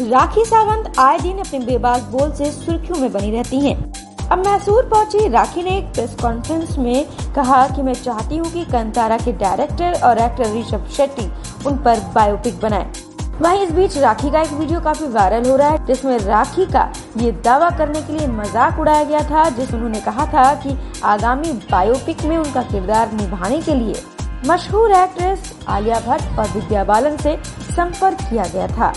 राखी सावंत आए दिन अपने बेबाक बोल से सुर्खियों में बनी रहती हैं। अब मैसूर पहुँची राखी ने एक प्रेस कॉन्फ्रेंस में कहा कि मैं चाहती हूँ कि कंतारा के डायरेक्टर और एक्टर ऋषभ शेट्टी उन पर बायोपिक बनाए वहीं इस बीच राखी का एक वीडियो काफ़ी वायरल हो रहा है, जिसमें राखी का ये दावा करने के लिए मज़ाक उड़ाया गया था जिसमें उन्होंने कहा था कि आगामी बायोपिक में उनका किरदार निभाने के लिए मशहूर एक्ट्रेस आलिया भट्ट और विद्या बालन से संपर्क किया गया था